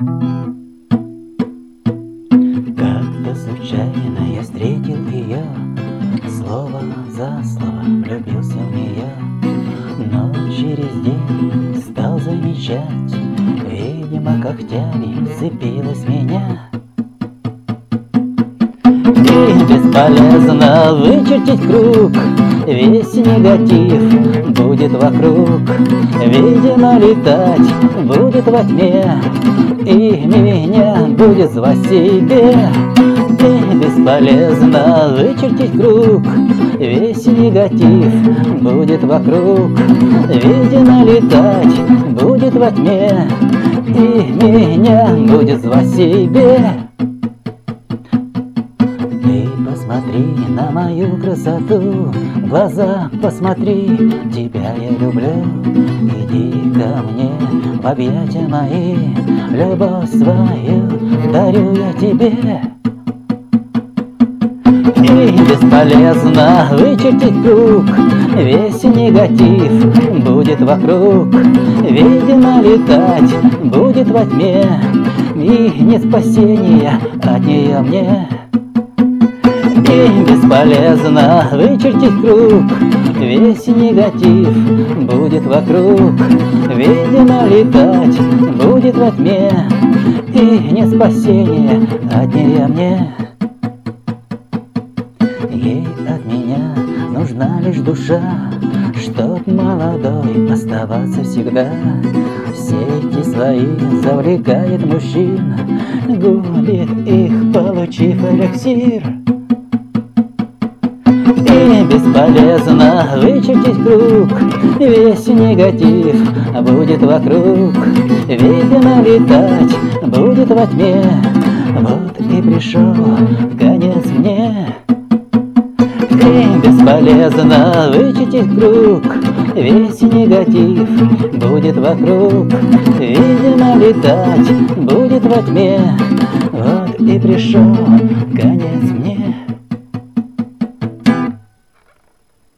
Как-то случайно я встретил ее Слово за слово влюбился в нее Но через день стал замечать Видимо, когтями вцепилась меня. И бесполезно вычертить круг Весь негатив будет вокруг. Видимо, летать будет во тьме И меня будет звать себе. И бесполезно вычертить круг Весь негатив будет вокруг. Видимо, летать будет во тьме И меня будет звать себе посмотри на мою красоту, глаза посмотри, тебя я люблю. Иди ко мне в объятия мои, любовь свою дарю я тебе. И бесполезно вычертить круг, весь негатив будет вокруг. Видимо, летать будет во тьме, и нет спасения от нее мне. И бесполезно вычертить круг. Весь негатив будет вокруг. Видимо, летать будет во тьме. И не спасения от нее мне Ей от меня нужна лишь душа Чтоб молодой оставаться всегда. Все эти свои завлекает мужчин Губит их, получив эликсир бесполезно. Вычертить круг Весь негатив будет вокруг. Видимо, летать будет во тьме. Вот и пришел конец мне. И бесполезно. Вычертить круг Весь негатив будет вокруг. Видимо, летать будет во тьме. Вот и пришел конец